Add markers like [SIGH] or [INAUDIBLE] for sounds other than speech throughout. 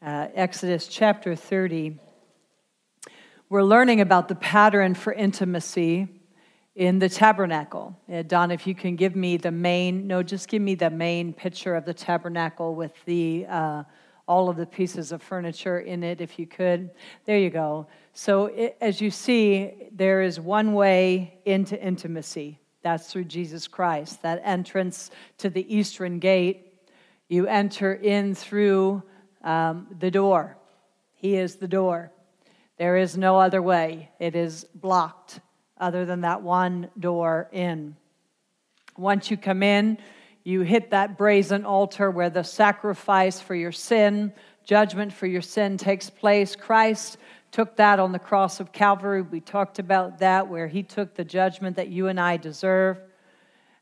uh, Exodus chapter 30. We're learning about the pattern for intimacy in the tabernacle. Uh, Don, if you can give me the main, no, just give me the main picture of the tabernacle with the uh, all of the pieces of furniture in it, if you could. There you go. So, it, as you see, there is one way into intimacy. That's through Jesus Christ. That entrance to the eastern gate, you enter in through um, the door. He is the door. There is no other way. It is blocked other than that one door in. Once you come in, you hit that brazen altar where the sacrifice for your sin, judgment for your sin takes place. Christ took that on the cross of Calvary. We talked about that, where he took the judgment that you and I deserve.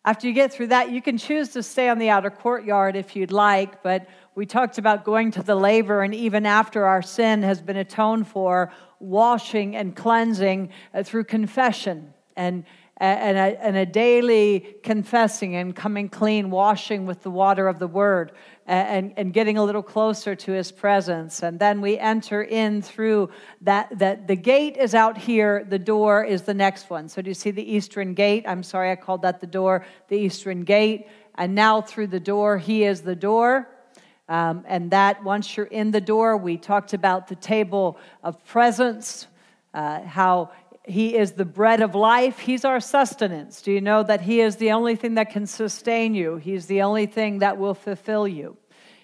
After you get through that, you can choose to stay on the outer courtyard if you'd like, but we talked about going to the laver, and even after our sin has been atoned for, washing and cleansing uh, through confession and, and, a, and a daily confessing and coming clean, washing with the water of the word and, and getting a little closer to his presence. And then we enter in through that, that the gate is out here, the door is the next one. So do you see the eastern gate? I'm sorry, I called that the door, the eastern gate. And now through the door, he is the door. Um, and that once you're in the door, we talked about the table of presence, uh, how he is the bread of life. He's our sustenance. Do you know that He is the only thing that can sustain you? He's the only thing that will fulfill you.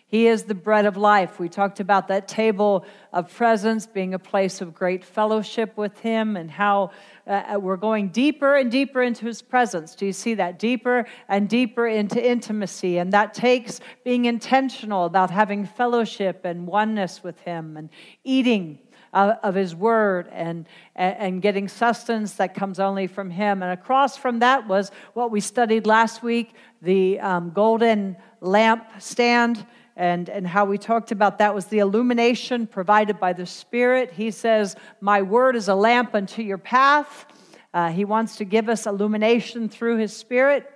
He is the bread of life. We talked about that table of presence being a place of great fellowship with Him and how uh, we're going deeper and deeper into His presence. Do you see that? Deeper and deeper into intimacy. And that takes being intentional about having fellowship and oneness with Him and eating of his word and, and getting sustenance that comes only from him. And across from that was what we studied last week the um, golden lamp stand. And, and how we talked about that was the illumination provided by the Spirit. He says, My word is a lamp unto your path. Uh, he wants to give us illumination through His Spirit.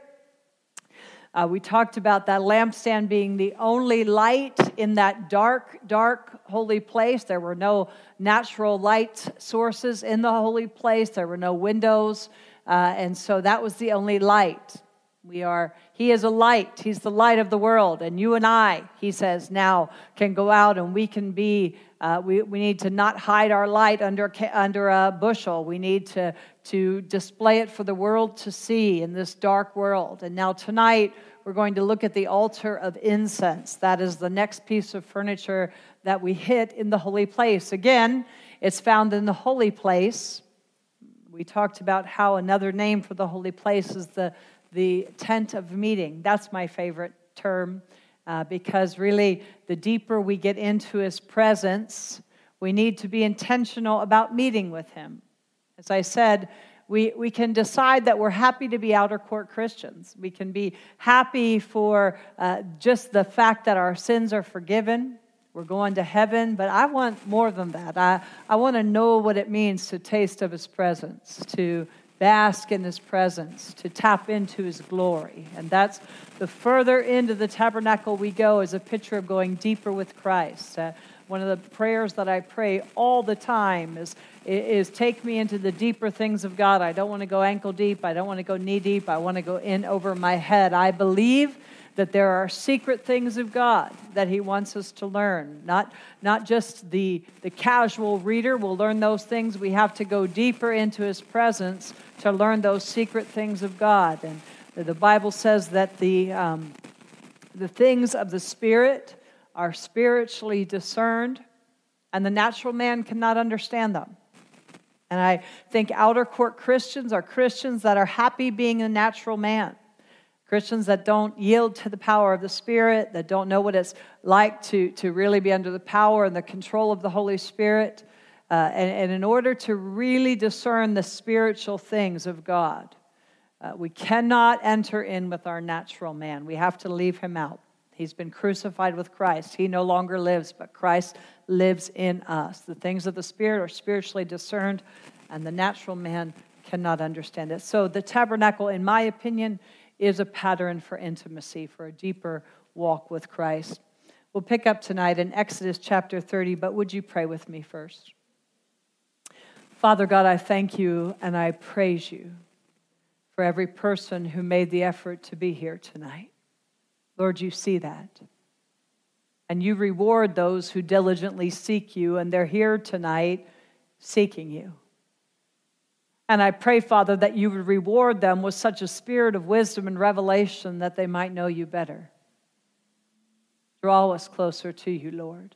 Uh, we talked about that lampstand being the only light in that dark, dark holy place. There were no natural light sources in the holy place, there were no windows. Uh, and so that was the only light. We are, he is a light. He's the light of the world. And you and I, he says, now can go out and we can be, uh, we, we need to not hide our light under, under a bushel. We need to, to display it for the world to see in this dark world. And now tonight, we're going to look at the altar of incense. That is the next piece of furniture that we hit in the holy place. Again, it's found in the holy place. We talked about how another name for the holy place is the, the tent of meeting. That's my favorite term uh, because really, the deeper we get into his presence, we need to be intentional about meeting with him. As I said, we, we can decide that we're happy to be outer court Christians. We can be happy for uh, just the fact that our sins are forgiven. We're going to heaven, but I want more than that. I, I want to know what it means to taste of His presence, to bask in His presence, to tap into His glory. And that's the further into the tabernacle we go, is a picture of going deeper with Christ. Uh, one of the prayers that I pray all the time is, is take me into the deeper things of God. I don't want to go ankle deep. I don't want to go knee deep. I want to go in over my head. I believe that there are secret things of God that He wants us to learn. Not, not just the, the casual reader will learn those things. We have to go deeper into His presence to learn those secret things of God. And the Bible says that the, um, the things of the Spirit are spiritually discerned, and the natural man cannot understand them. And I think outer court Christians are Christians that are happy being a natural man. Christians that don't yield to the power of the Spirit, that don't know what it's like to, to really be under the power and the control of the Holy Spirit. Uh, and, and, in order to really discern the spiritual things of God, uh, we cannot enter in with our natural man. We have to leave him out. He's been crucified with Christ. He no longer lives, but Christ lives in us. The things of the Spirit are spiritually discerned, and the natural man cannot understand it. So, the tabernacle, in my opinion, is a pattern for intimacy, for a deeper walk with Christ. We'll pick up tonight in Exodus chapter 30, but would you pray with me first? Father God, I thank you and I praise you for every person who made the effort to be here tonight. Lord, you see that. And you reward those who diligently seek you, and they're here tonight seeking you. And I pray, Father, that you would reward them with such a spirit of wisdom and revelation that they might know you better. Draw us closer to you, Lord.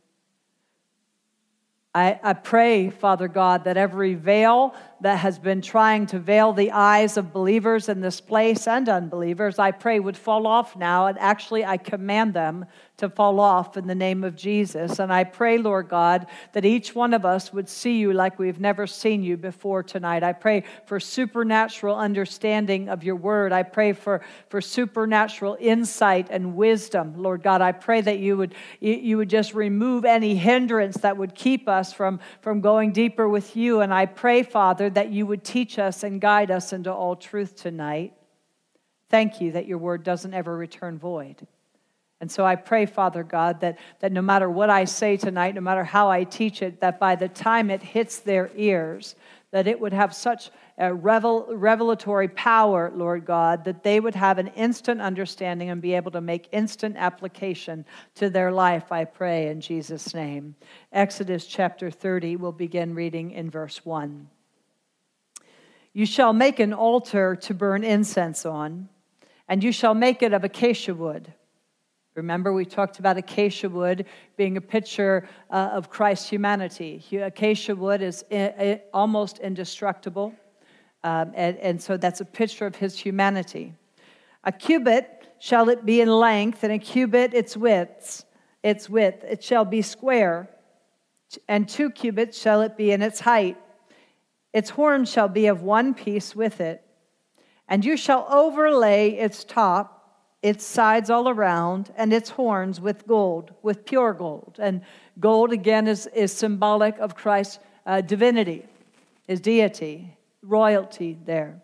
I, I, pray, Father God, that every veil that has been trying to veil the eyes of believers in this place and unbelievers, I pray would fall off now. And actually, I command them to fall off in the name of Jesus. And I pray, Lord God, that each one of us would see you like we've never seen you before tonight. I pray for supernatural understanding of your word. I pray for, for supernatural insight and wisdom, Lord God. I pray that you would, you would just remove any hindrance that would keep us from, from going deeper with you. And I pray, Father, that you would teach us and guide us into all truth tonight. Thank you that your word doesn't ever return void. And so I pray, Father God, that, that no matter what I say tonight, no matter how I teach it, that by the time it hits their ears, that it would have such a revel, revelatory power, Lord God, that they would have an instant understanding and be able to make instant application to their life, I pray in Jesus' name. Exodus chapter 30, we'll begin reading in verse 1. You shall make an altar to burn incense on, and you shall make it of acacia wood. Remember, we talked about acacia wood being a picture uh, of Christ's humanity. Acacia wood is almost indestructible, um, and, and so that's a picture of his humanity. A cubit shall it be in length, and a cubit its width. Its width it shall be square, and two cubits shall it be in its height. Its horn shall be of one piece with it, and you shall overlay its top its sides all around, and its horns with gold, with pure gold. And gold, again, is, is symbolic of Christ's uh, divinity, his deity, royalty there.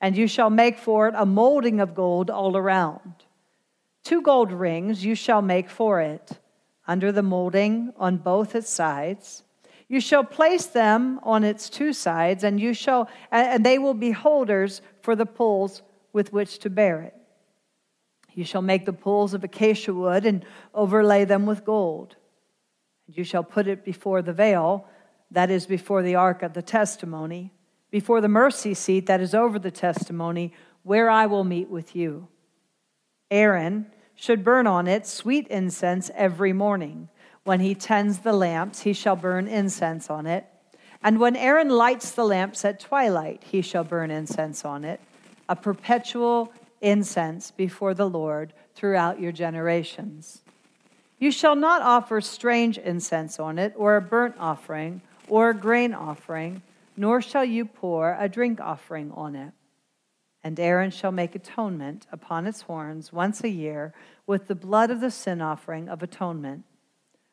And you shall make for it a molding of gold all around. Two gold rings you shall make for it, under the molding on both its sides. You shall place them on its two sides, and you shall, and they will be holders for the poles with which to bear it. You shall make the poles of acacia wood and overlay them with gold. And you shall put it before the veil, that is before the ark of the testimony, before the mercy seat that is over the testimony, where I will meet with you. Aaron should burn on it sweet incense every morning. When he tends the lamps, he shall burn incense on it. And when Aaron lights the lamps at twilight, he shall burn incense on it, a perpetual incense before the Lord throughout your generations. You shall not offer strange incense on it, or a burnt offering, or a grain offering, nor shall you pour a drink offering on it. And Aaron shall make atonement upon its horns once a year with the blood of the sin offering of atonement.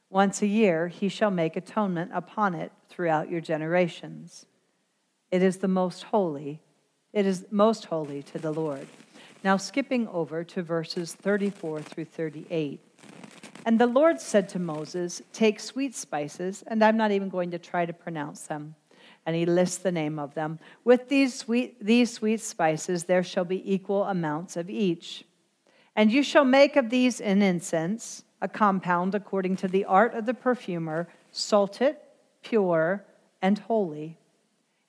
Once a year he shall make atonement upon it throughout your generations. It is the most holy, it is most holy to the Lord. Now, skipping over to verses 34 through 38. And the Lord said to Moses, Take sweet spices, and I'm not even going to try to pronounce them. And he lists the name of them. With these sweet, these sweet spices, there shall be equal amounts of each. And you shall make of these an incense, a compound according to the art of the perfumer, salted, pure, and holy.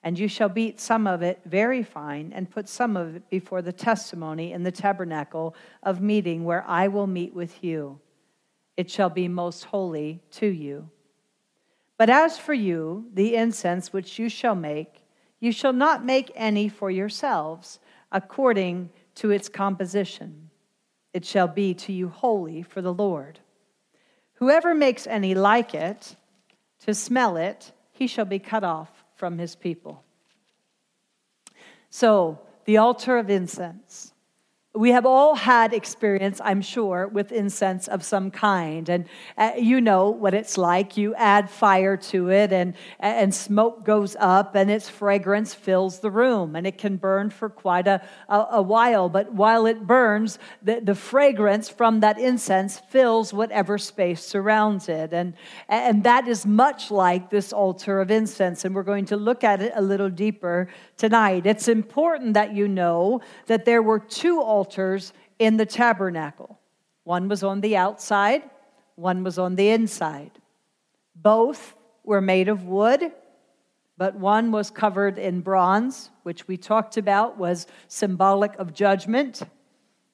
And you shall beat some of it very fine, and put some of it before the testimony in the tabernacle of meeting, where I will meet with you. It shall be most holy to you. But as for you, the incense which you shall make, you shall not make any for yourselves, according to its composition. It shall be to you holy for the Lord. Whoever makes any like it, to smell it, he shall be cut off from his people. So, the altar of incense. We have all had experience, I'm sure, with incense of some kind. And uh, you know what it's like. You add fire to it, and, and smoke goes up, and its fragrance fills the room. And it can burn for quite a, a, a while. But while it burns, the, the fragrance from that incense fills whatever space surrounds it. And, and that is much like this altar of incense. And we're going to look at it a little deeper tonight. It's important that you know that there were two altars altars in the tabernacle. One was on the outside, one was on the inside. Both were made of wood, but one was covered in bronze, which we talked about was symbolic of judgment,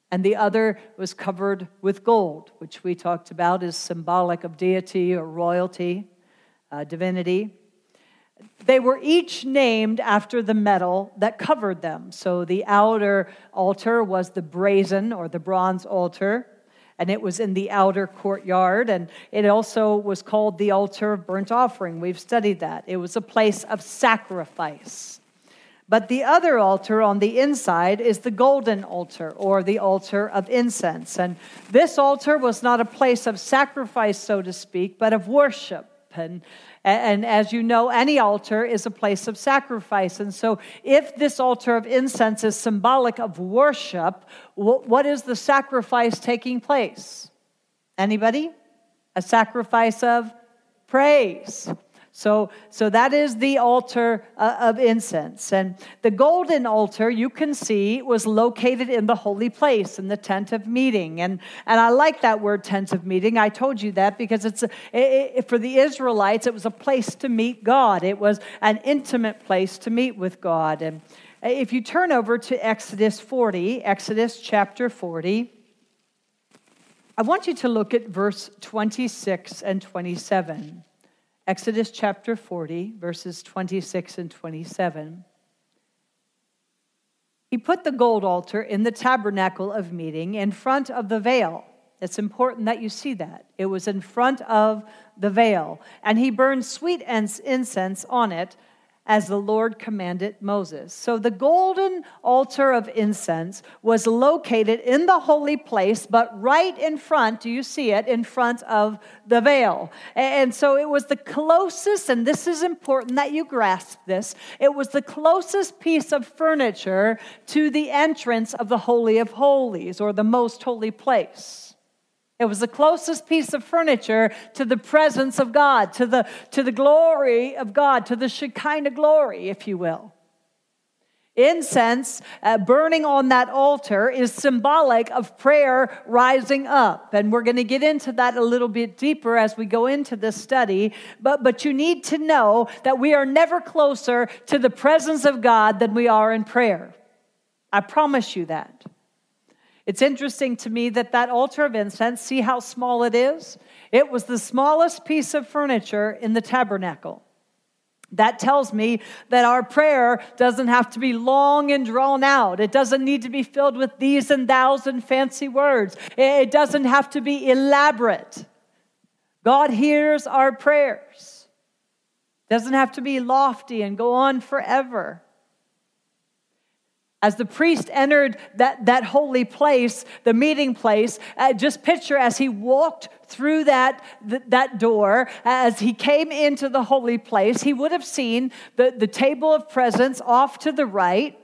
and the other was covered with gold, which we talked about is symbolic of deity or royalty, uh, divinity. They were each named after the metal that covered them. So the outer altar was the brazen or the bronze altar, and it was in the outer courtyard. And it also was called the altar of burnt offering. We've studied that. It was a place of sacrifice. But the other altar on the inside is the golden altar or the altar of incense. And this altar was not a place of sacrifice, so to speak, but of worship. And and as you know, any altar is a place of sacrifice. And so, if this altar of incense is symbolic of worship, what is the sacrifice taking place? Anybody? A sacrifice of praise. So, so that is the altar uh, of incense. And the golden altar, you can see, was located in the holy place, in the tent of meeting. And, and I like that word, tent of meeting. I told you that because it's a, it, for the Israelites, it was a place to meet God, it was an intimate place to meet with God. And if you turn over to Exodus 40, Exodus chapter 40, I want you to look at verse 26 and 27. Exodus chapter 40, verses 26 and 27. He put the gold altar in the tabernacle of meeting in front of the veil. It's important that you see that. It was in front of the veil. And he burned sweet incense on it as the Lord commanded Moses. So the golden altar of incense was located in the holy place, but right in front, do you see it, in front of the veil. And so it was the closest, and this is important that you grasp this, it was the closest piece of furniture to the entrance of the Holy of Holies or the most holy place. It was the closest piece of furniture to the presence of God, to the, to the glory of God, to the Shekinah glory, if you will. Incense uh, burning on that altar is symbolic of prayer rising up. And we're going to get into that a little bit deeper as we go into this study. But, but you need to know that we are never closer to the presence of God than we are in prayer. I promise you that. It's interesting to me that that altar of incense, see how small it is? It was the smallest piece of furniture in the tabernacle. That tells me that our prayer doesn't have to be long and drawn out. It doesn't need to be filled with these and thous and fancy words. It doesn't have to be elaborate. God hears our prayers. It doesn't have to be lofty and go on forever. As the priest entered that, that holy place, the meeting place, uh, just picture as he walked through that, th- that door, as he came into the holy place, he would have seen the, the table of presence off to the right.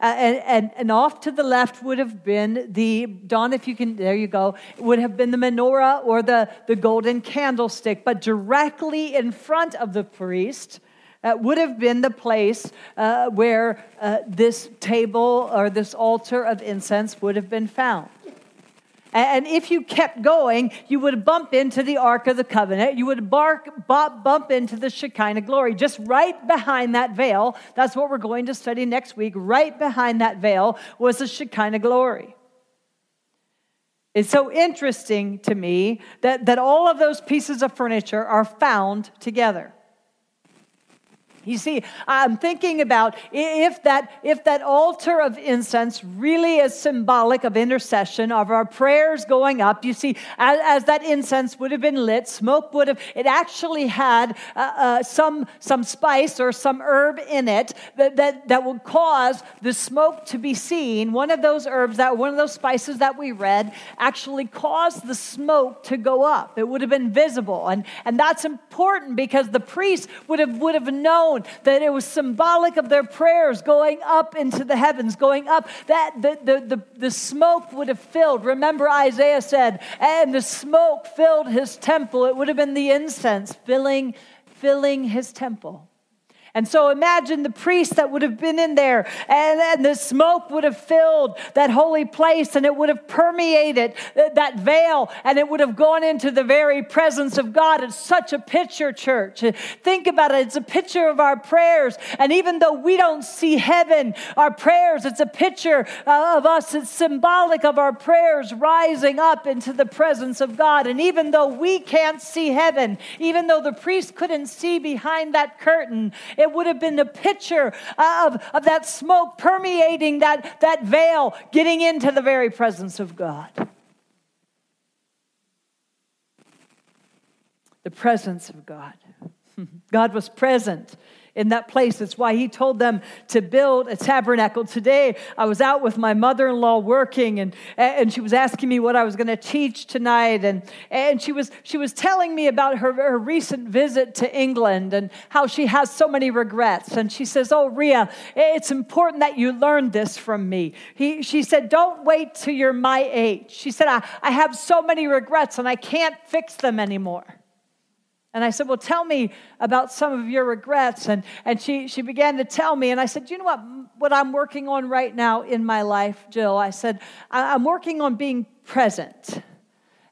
Uh, and, and, and, off to the left would have been the, Don, if you can, there you go, would have been the menorah or the, the golden candlestick. But directly in front of the priest uh, would have been the place uh, where uh, this table or this altar of incense would have been found. And if you kept going, you would bump into the Ark of the Covenant. You would bark, bump into the Shekinah glory. Just right behind that veil, that's what we're going to study next week. Right behind that veil was the Shekinah glory. It's so interesting to me that, that all of those pieces of furniture are found together. You see, I'm thinking about if that, if that altar of incense really is symbolic of intercession, of our prayers going up. You see, as, as that incense would have been lit, smoke would have, it actually had uh, uh, some, some spice or some herb in it that, that, that would cause the smoke to be seen. One of those herbs, that one of those spices that we read, actually caused the smoke to go up. It would have been visible. And, and that's important because the priest would have, would have known known that it was symbolic of their prayers going up into the heavens, going up, that the, the, the, the smoke would have filled. Remember, Isaiah said, and the smoke filled his temple. It would have been the incense filling, filling his temple. And so imagine the priest that would have been in there, and, and the smoke would have filled that holy place, and it would have permeated that veil, and it would have gone into the very presence of God. It's such a picture, church. Think about it. It's a picture of our prayers. And even though we don't see heaven, our prayers, it's a picture of us. It's symbolic of our prayers rising up into the presence of God. And even though we can't see heaven, even though the priest couldn't see behind that curtain, it would have been a picture of, of that smoke permeating that, that veil, getting into the very presence of God. The presence of God. [LAUGHS] God was present in that place. That's why he told them to build a tabernacle. Today, I was out with my mother in law working, and, and she was asking me what I was going to teach tonight. And, and she, was, she was telling me about her, her recent visit to England and how she has so many regrets. And she says, Oh, Ria, it's important that you learn this from me. He, she said, Don't wait till you're my age. She said, I, I have so many regrets and I can't fix them anymore. And I said, Well, tell me about some of your regrets. And, and she, she began to tell me. And I said, You know what, what I'm working on right now in my life, Jill? I said, I'm working on being present.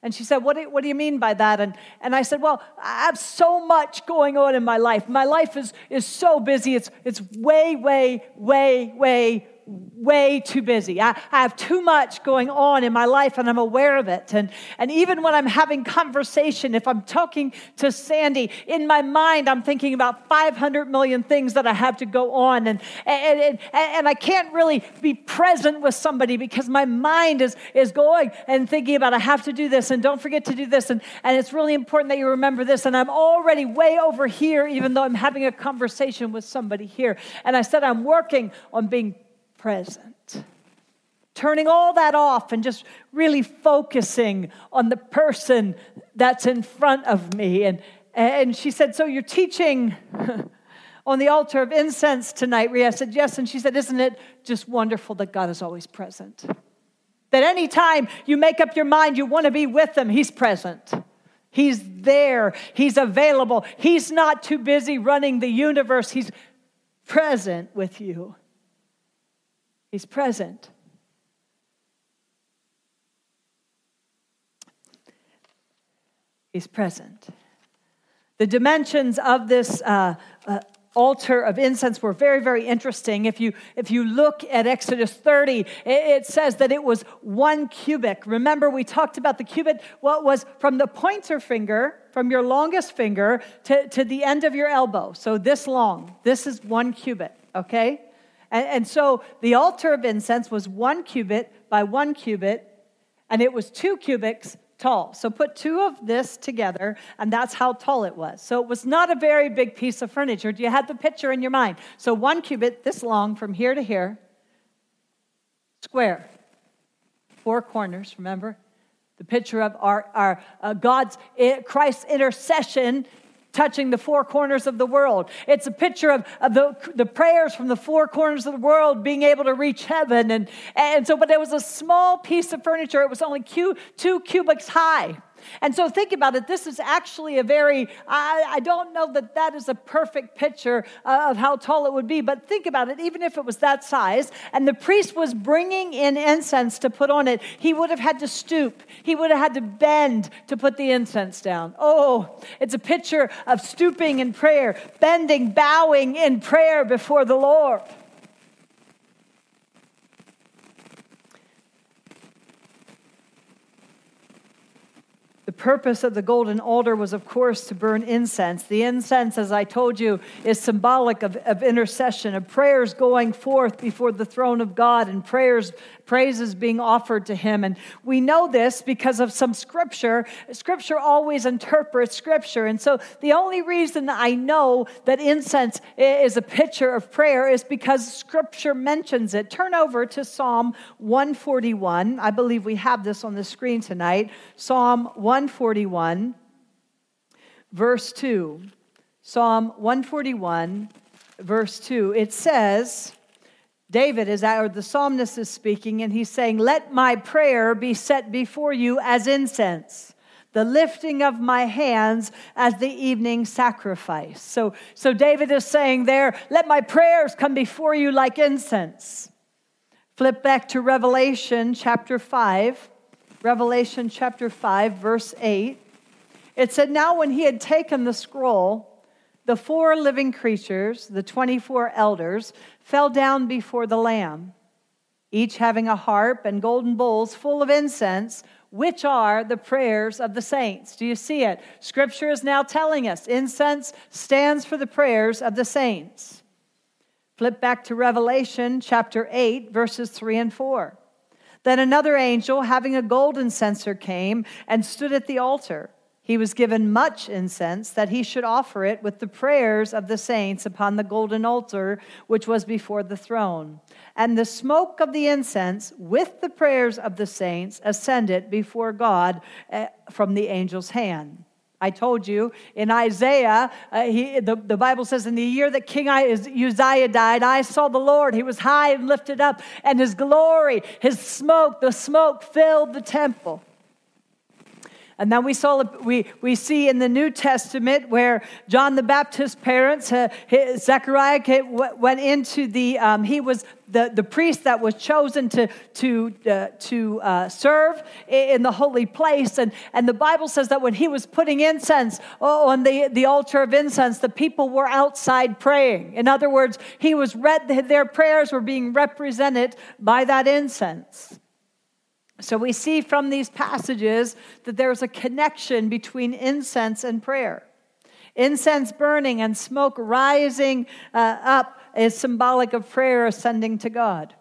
And she said, what do, what do you mean by that? And, and I said, Well, I have so much going on in my life. My life is, is so busy. It's, it's way, way, way, way, way too busy. I, I, have too much going on in my life and I'm aware of it. And, and even when I'm having conversation, if I'm talking to Sandy, in my mind, I'm thinking about 500 million things that I have to go on. And, and, and, and I can't really be present with somebody because my mind is, is going and thinking about, I have to do this and don't forget to do this. And, and it's really important that you remember this. And I'm already way over here, even though I'm having a conversation with somebody here. And I said, I'm working on being present. Turning all that off and just really focusing on the person that's in front of me. And, and she said, So you're teaching [LAUGHS] on the altar of incense tonight, Ria? I said, Yes. And she said, Isn't it just wonderful that God is always present? That anytime you make up your mind you want to be with Him, He's present. He's there. He's available. He's not too busy running the universe. He's present with you. He's present. He's present. The dimensions of this uh, uh, altar of incense were very, very interesting. If you, if you look at Exodus 30, it, it, says that it was one cubit. Remember, we talked about the cubit, what was from the pointer finger, from your longest finger to, to the end of your elbow. So this long. This is one cubit, okay? And, and so the altar of incense was one cubit by one cubit, and it was two cubits tall. So put two of this together, and that's how tall it was. So it was not a very big piece of furniture. Do you have the picture in your mind? So one cubit, this long from here to here, square, four corners, remember? The picture of our, our uh, God's, eh, Christ's intercession touching the four corners of the world. It's a picture of, of the, the prayers from the four corners of the world being able to reach heaven. And, and so, but it was a small piece of furniture. It was only two, two cubits high. And so think about it. This is actually a very, I, I don't know that that is a perfect picture of how tall it would be, but think about it. Even if it was that size, and the priest was bringing in incense to put on it, he would have had to stoop. He would have had to bend to put the incense down. Oh, it's a picture of stooping in prayer, bending, bowing in prayer before the Lord. The purpose of the golden altar was, of course, to burn incense. The incense, as I told you, is symbolic of, of intercession, of prayers going forth before the throne of God and prayers, praises being offered to Him. And we know this because of some scripture. Scripture always interprets scripture. And so the only reason I know that incense is a picture of prayer is because scripture mentions it. Turn over to Psalm 141. I believe we have this on the screen tonight. Psalm 141, verse 2. Psalm 141, verse 2. It says, David is, or the psalmist is speaking, and he's saying, Let my prayer be set before you as incense, the lifting of my hands as the evening sacrifice. So, so David is saying there, Let my prayers come before you like incense. Flip back to Revelation chapter 5. Revelation chapter 5, verse 8. It said, Now when he had taken the scroll, the four living creatures, the 24 elders, fell down before the Lamb, each having a harp and golden bowls full of incense, which are the prayers of the saints. Do you see it? Scripture is now telling us incense stands for the prayers of the saints. Flip back to Revelation chapter 8, verses 3 and 4. Then another angel, having a golden censer, came and stood at the altar. He was given much incense that he should offer it with the prayers of the saints upon the golden altar which was before the throne. And the smoke of the incense with the prayers of the saints ascended before God eh, from the angel's hand. I told you in Isaiah, uh, he, the, the Bible says, in the year that King Uzziah died, I saw the Lord. He was high and lifted up, and his glory, his smoke, the smoke filled the temple. And then we saw we, we see in the New Testament where John the Baptist's parents, uh, Zechariah went into the um, he was the, the priest that was chosen to to uh, to uh, serve in the holy place, and and the Bible says that when he was putting incense oh, on the the altar of incense, the people were outside praying. In other words, he was read their prayers were being represented by that incense. So we see from these passages that there's a connection between incense and prayer. Incense burning and smoke rising uh, up is symbolic of prayer ascending to God.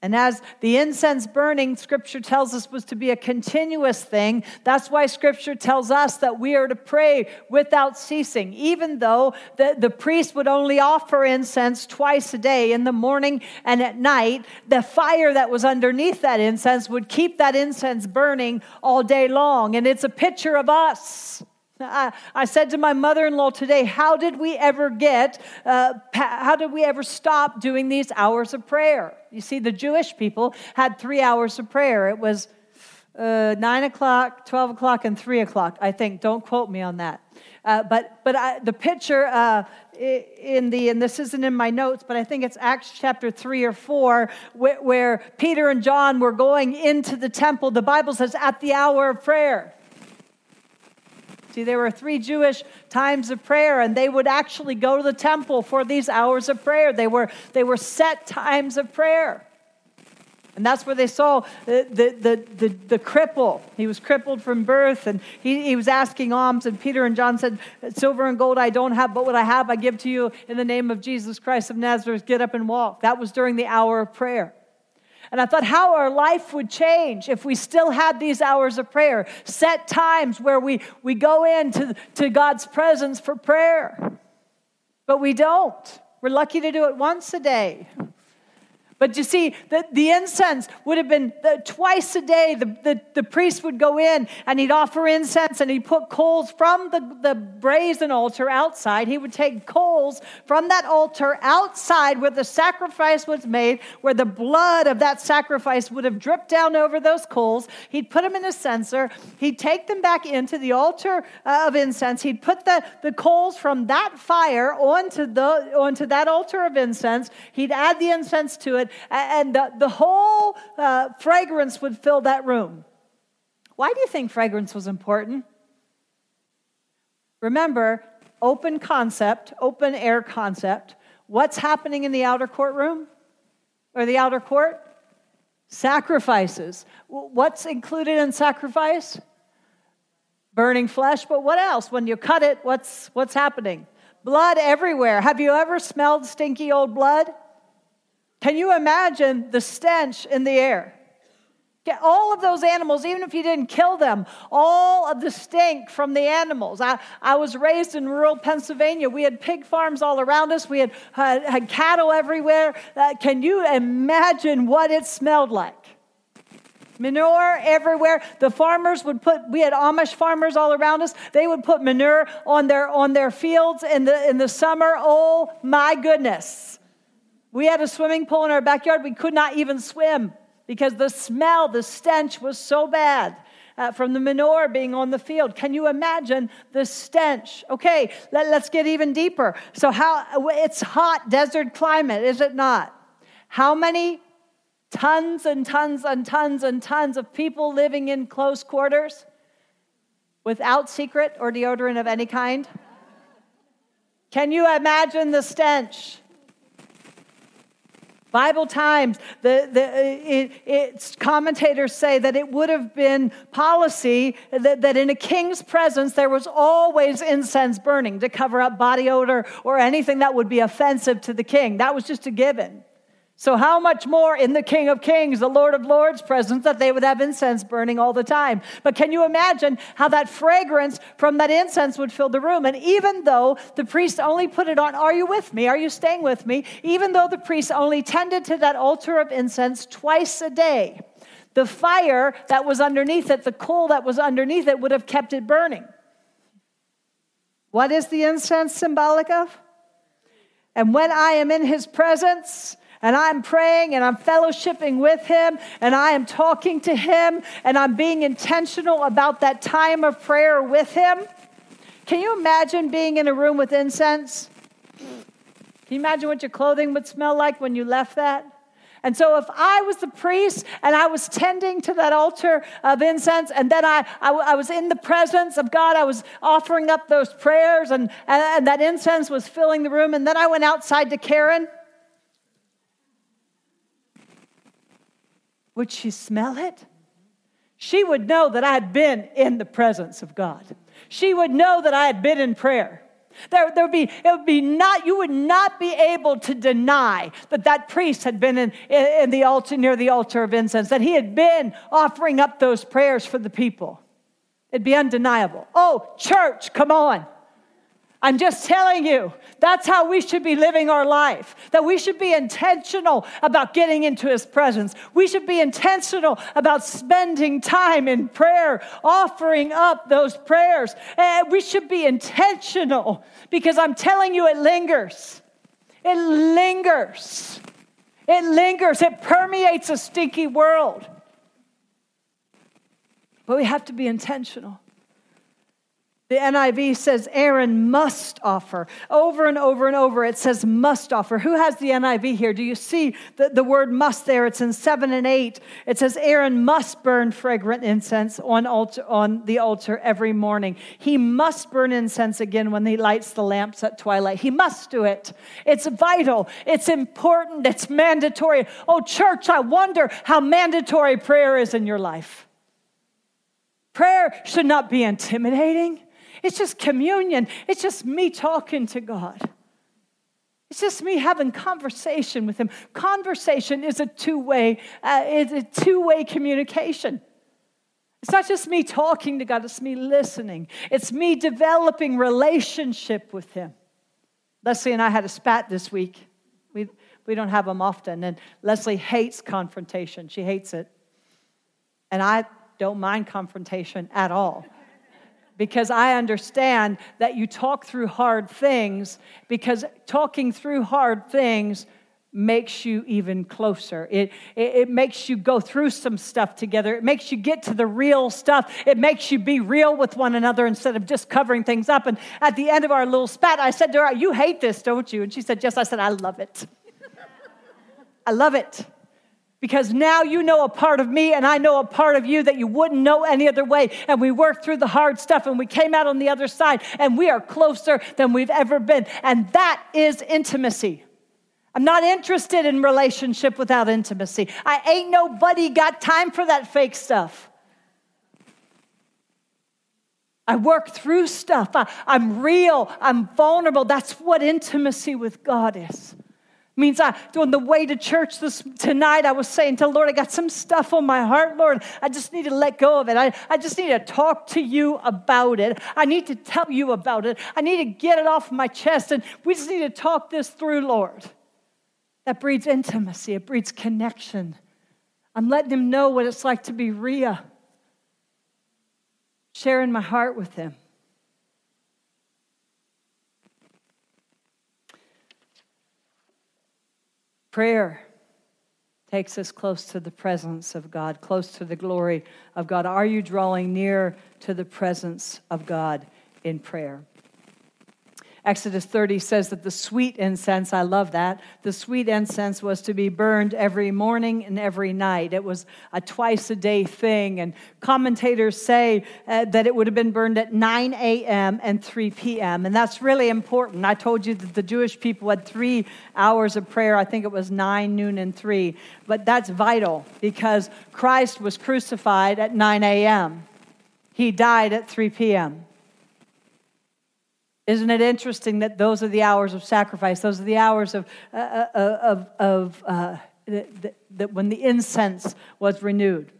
And as the incense burning, scripture tells us was to be a continuous thing. That's why scripture tells us that we are to pray without ceasing, even though the, the priest would only offer incense twice a day, in the morning and at night. The fire that was underneath that incense would keep that incense burning all day long. And it's a picture of us. I, I said to my mother in law today, How did we ever get, uh, how did we ever stop doing these hours of prayer? You see, the Jewish people had three hours of prayer. It was uh, 9 o'clock, 12 o'clock, and 3 o'clock, I think. Don't quote me on that. Uh, but but I, the picture uh, in the, and this isn't in my notes, but I think it's Acts chapter 3 or 4, where, where Peter and John were going into the temple. The Bible says, at the hour of prayer. See, there were three Jewish times of prayer, and they would actually go to the temple for these hours of prayer. They were, they were set times of prayer. And that's where they saw the, the, the, the, the cripple. He was crippled from birth, and he, he was asking alms. And Peter and John said, Silver and gold I don't have, but what I have I give to you in the name of Jesus Christ of Nazareth. Get up and walk. That was during the hour of prayer. And I thought how our life would change if we still had these hours of prayer, set times where we, we go into to God's presence for prayer. But we don't. We're lucky to do it once a day. But you see, the, the incense would have been the, twice a day. The, the, the priest would go in and he'd offer incense and he'd put coals from the, the brazen altar outside. He would take coals from that altar outside where the sacrifice was made, where the blood of that sacrifice would have dripped down over those coals. He'd put them in a censer. He'd take them back into the altar uh, of incense. He'd put the, the coals from that fire onto, the, onto that altar of incense. He'd add the incense to it and the, the whole uh, fragrance would fill that room. Why do you think fragrance was important? Remember, open concept, open air concept. What's happening in the outer courtroom or the outer court? Sacrifices. What's included in sacrifice? burning flesh, but what else? When you cut it, what's, what's happening? Blood everywhere. Have you ever smelled stinky old blood? Can you imagine the stench in the air? all of those animals, even if you didn't kill them, all of the stink from the animals. I, I was raised in rural Pennsylvania. We had pig farms all around us, we had, had, had cattle everywhere. Uh, can you imagine what it smelled like? Manure everywhere. The farmers would put, we had Amish farmers all around us. They would put manure on their, on their fields in the, in the summer. Oh my goodness. We had a swimming pool in our backyard. We could not even swim because the smell, the stench was so bad. Uh, from the manure being on the field. Can you imagine the stench? Okay, let, us get even deeper. So, how it's hot desert climate, is it not? How many tons and tons and tons and tons of people living in close quarters without secret or deodorant of any kind? Can you imagine the stench? Bible Times, the, the, uh, it, its commentators say that it would have been policy that, that in a king's presence there was always incense burning to cover up body odor or anything that would be offensive to the king. That was just a given. So, how much more in the King of Kings, the Lord of Lords presence, that they would have incense burning all the time? But can you imagine how that fragrance from that incense would fill the room? And even though the priest only put it on, are you with me? Are you staying with me? Even though the priest only tended to that altar of incense twice a day, the fire that was underneath it, the coal that was underneath it, would have kept it burning. What is the incense symbolic of? And when I am in his presence, and I'm praying and I'm fellowshipping with him and I am talking to him and I'm being intentional about that time of prayer with him. Can you imagine being in a room with incense? Can you imagine what your clothing would smell like when you left that? And so, if I was the priest and I was tending to that altar of incense, and then I, I, I was in the presence of God, I was offering up those prayers, and, and, and that incense was filling the room, and then I went outside to Karen, Would she smell it? She would know that I had been in the presence of God. She would know that I had been in prayer. There, there would be, it would be not, you would not be able to deny that that priest had been in, in the altar, near the altar of incense, that he had been offering up those prayers for the people. It'd be undeniable. Oh, church, come on. I'm just telling you, that's how we should be living our life. That we should be intentional about getting into His presence. We should be intentional about spending time in prayer, offering up those prayers. And we should be intentional because I'm telling you, it lingers. It lingers. It lingers. It permeates a stinky world. But we have to be intentional. The NIV says Aaron must offer. Over and over and over, it says must offer. Who has the NIV here? Do you see the, the word must there? It's in 7 and 8. It says Aaron must burn fragrant incense on, altar, on the altar every morning. He must burn incense again when he lights the lamps at twilight. He must do it. It's vital, it's important, it's mandatory. Oh, church, I wonder how mandatory prayer is in your life. Prayer should not be intimidating. It's just communion. It's just me talking to God. It's just me having conversation with him. Conversation is a two-way, uh, it's a two-way communication. It's not just me talking to God, it's me listening. It's me developing relationship with him. Leslie and I had a spat this week. We, we don't have them often. And Leslie hates confrontation. She hates it. And I don't mind confrontation at all because I understand that you talk through hard things because talking through hard things makes you even closer. It, it, it, makes you go through some stuff together. It makes you get to the real stuff. It makes you be real with one another instead of just covering things up. And at the end of our little spat, I said to her, You hate this, don't you? And she said, Yes. I said, I love it. I love it because now you know a part of me and I know a part of you that you wouldn't know any other way. And we worked through the hard stuff and we came out on the other side and we are closer than we've ever been. And that is intimacy. I'm not interested in relationship without intimacy. I ain't nobody got time for that fake stuff. I work through stuff. I, am real. I'm vulnerable. That's what intimacy with God is. Means I, on the way to church this tonight, I was saying to Lord, I got some stuff on my heart, Lord. I just need to let go of it. I, I just need to talk to you about it. I need to tell you about it. I need to get it off my chest. And we just need to talk this through, Lord. That breeds intimacy, it breeds connection. I'm letting him know what it's like to be Ria sharing my heart with Him. Prayer takes us close to the presence of God, close to the glory of God. Are you drawing near to the presence of God in prayer? Exodus 30 says that the sweet incense, I love that, the sweet incense was to be burned every morning and every night. It was a twice a day thing. And commentators say uh, that it would have been burned at 9 a.m. and 3 p.m. And that's really important. I told you that the Jewish people had three hours of prayer. I think it was 9, noon, and 3. But that's vital because Christ was crucified at 9 a.m., he died at 3 p.m. Isn't it interesting that those are the hours of sacrifice? Those are the hours of, uh, uh of, of uh, that, when the incense was renewed.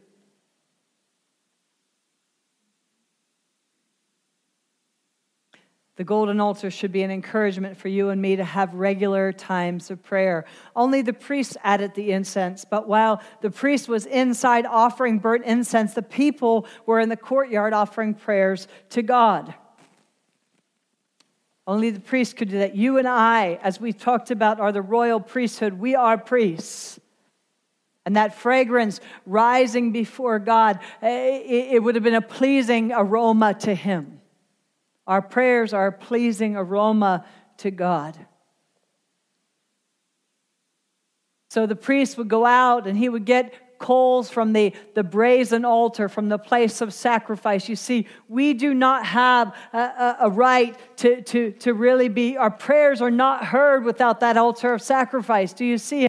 The golden altar should be an encouragement for you and me to have regular times of prayer. Only the priest added the incense, but while the priest was inside offering burnt incense, the people were in the courtyard offering prayers to God. Only the priest could do that. You and I, as we talked about, are the royal priesthood. We are priests. And that fragrance rising before God, eh, it would have been a pleasing aroma to Him. Our prayers are a pleasing aroma to God. So the priest would go out and he would get coals from the, the brazen altar, from the place of sacrifice. You see, we do not have a, a, a, right to, to, to really be, our prayers are not heard without that altar of sacrifice. Do you see?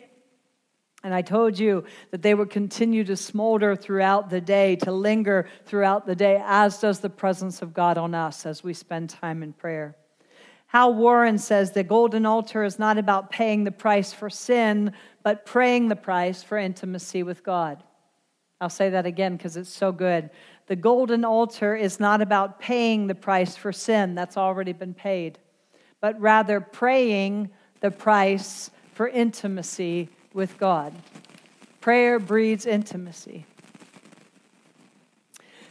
And I told you that they would continue to smolder throughout the day, to linger throughout the day, as does the presence of God on us as we spend time in prayer. Hal Warren says the golden altar is not about paying the price for sin, but praying the price for intimacy with God. I'll say that again because it's so good. The golden altar is not about paying the price for sin, that's already been paid, but rather praying the price for intimacy with God. Prayer breeds intimacy.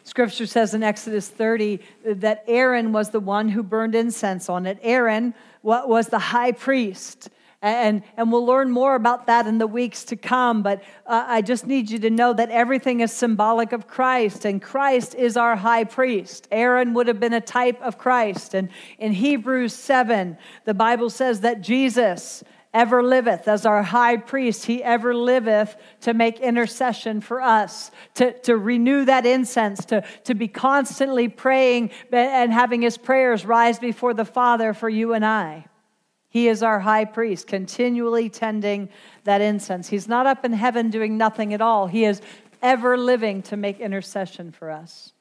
Scripture says in Exodus 30 that Aaron was the one who burned incense on it. Aaron was the high priest. And, and we'll learn more about that in the weeks to come. But uh, I just need you to know that everything is symbolic of Christ, and Christ is our high priest. Aaron would have been a type of Christ. And in Hebrews 7, the Bible says that Jesus ever liveth as our high priest. He ever liveth to make intercession for us, to, to renew that incense, to, to be constantly praying and having his prayers rise before the Father for you and I. He is our high priest, continually tending that incense. He's not up in heaven doing nothing at all. He is ever living to make intercession for us.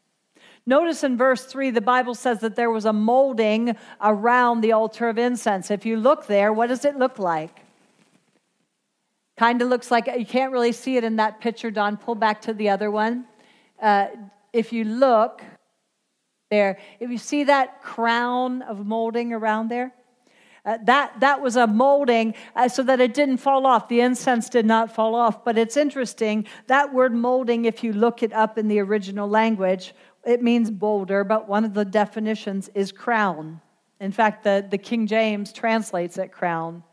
Notice in verse 3, the Bible says that there was a molding around the altar of incense. If you look there, what does it look like? Kind of looks like you can't really see it in that picture, Don. Pull back to the other one. Uh, if you look there, if you see that crown of molding around there, uh, that, that was a molding uh, so that it didn't fall off. The incense did not fall off. But it's interesting, that word molding, if you look it up in the original language, it means boulder, but one of the definitions is crown. In fact, the, the King James translates it crown.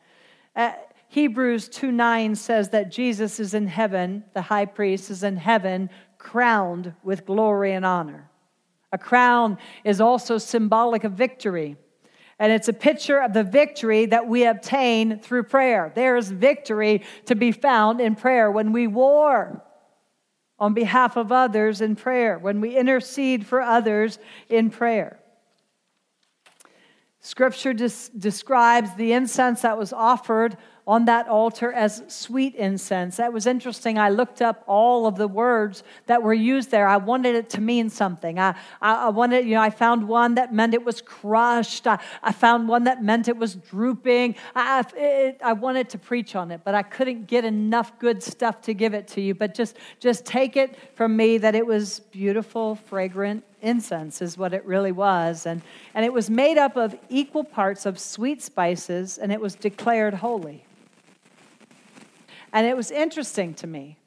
Uh, Hebrews 2 9 says that Jesus is in heaven, the high priest is in heaven, crowned with glory and honor. A crown is also symbolic of victory. And it's a picture of the victory that we obtain through prayer. There is victory to be found in prayer when we war on behalf of others in prayer, when we intercede for others in prayer. Scripture des- describes the incense that was offered on that altar as sweet incense. That was interesting. I looked up all of the words that were used there. I wanted it to mean something. I, I, I wanted, you know, I found one that meant it was crushed. I, I found one that meant it was drooping. I, it, I wanted to preach on it, but I couldn't get enough good stuff to give it to you. But just, just take it from me that it was beautiful, fragrant incense is what it really was. And, and it was made up of equal parts of sweet spices, and it was declared holy. And it was interesting to me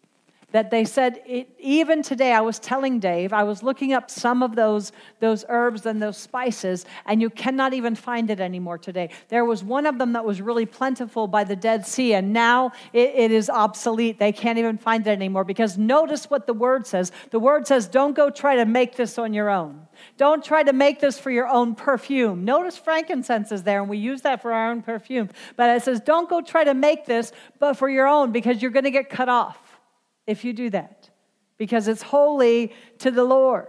that they said it, even today i was telling dave i was looking up some of those, those herbs and those spices and you cannot even find it anymore today. There was one of them that was really plentiful by the dead sea and now it, it is obsolete. They can't even find it anymore because notice what the word says. The word says don't go try to make this on your own. Don't try to make this for your own perfume. Notice frankincense is there and we use that for our own perfume. But it says don't go try to make this but for your own because you're going to get cut off if you do that because it's holy to the Lord.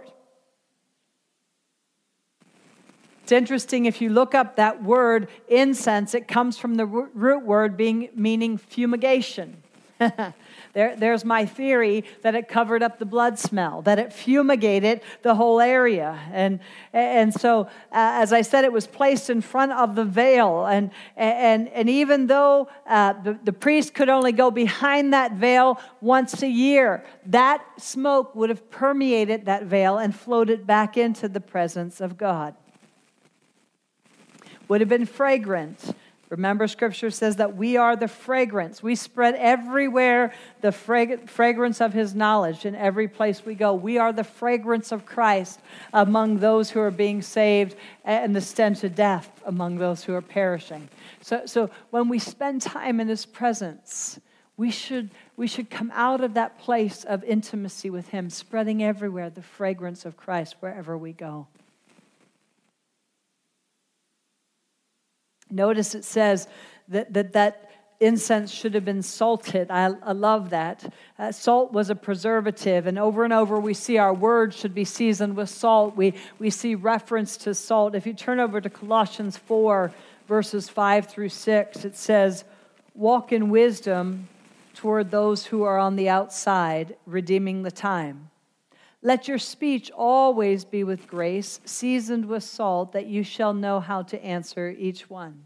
It's interesting if you look up that word incense, it comes from the root word being meaning fumigation. [LAUGHS] There, there's my theory that it covered up the blood smell, that it fumigated the whole area. And, and so, uh, as I said, it was placed in front of the veil. And, and, and even though uh, the, the priest could only go behind that veil once a year, that smoke would have permeated that veil and floated back into the presence of God. Would have been fragrant Remember, scripture says that we are the fragrance. We spread everywhere the fragrance of his knowledge in every place we go. We are the fragrance of Christ among those who are being saved and the stench of death among those who are perishing. So, so when we spend time in his presence, we should, we should come out of that place of intimacy with him, spreading everywhere the fragrance of Christ wherever we go. Notice it says that that, that incense should have been salted. I, I love that. Uh, salt was a preservative, and over and over we see our words should be seasoned with salt. We, we see reference to salt. If you turn over to Colossians 4, verses 5 through 6, it says, Walk in wisdom toward those who are on the outside, redeeming the time. Let your speech always be with grace, seasoned with salt, that you shall know how to answer each one.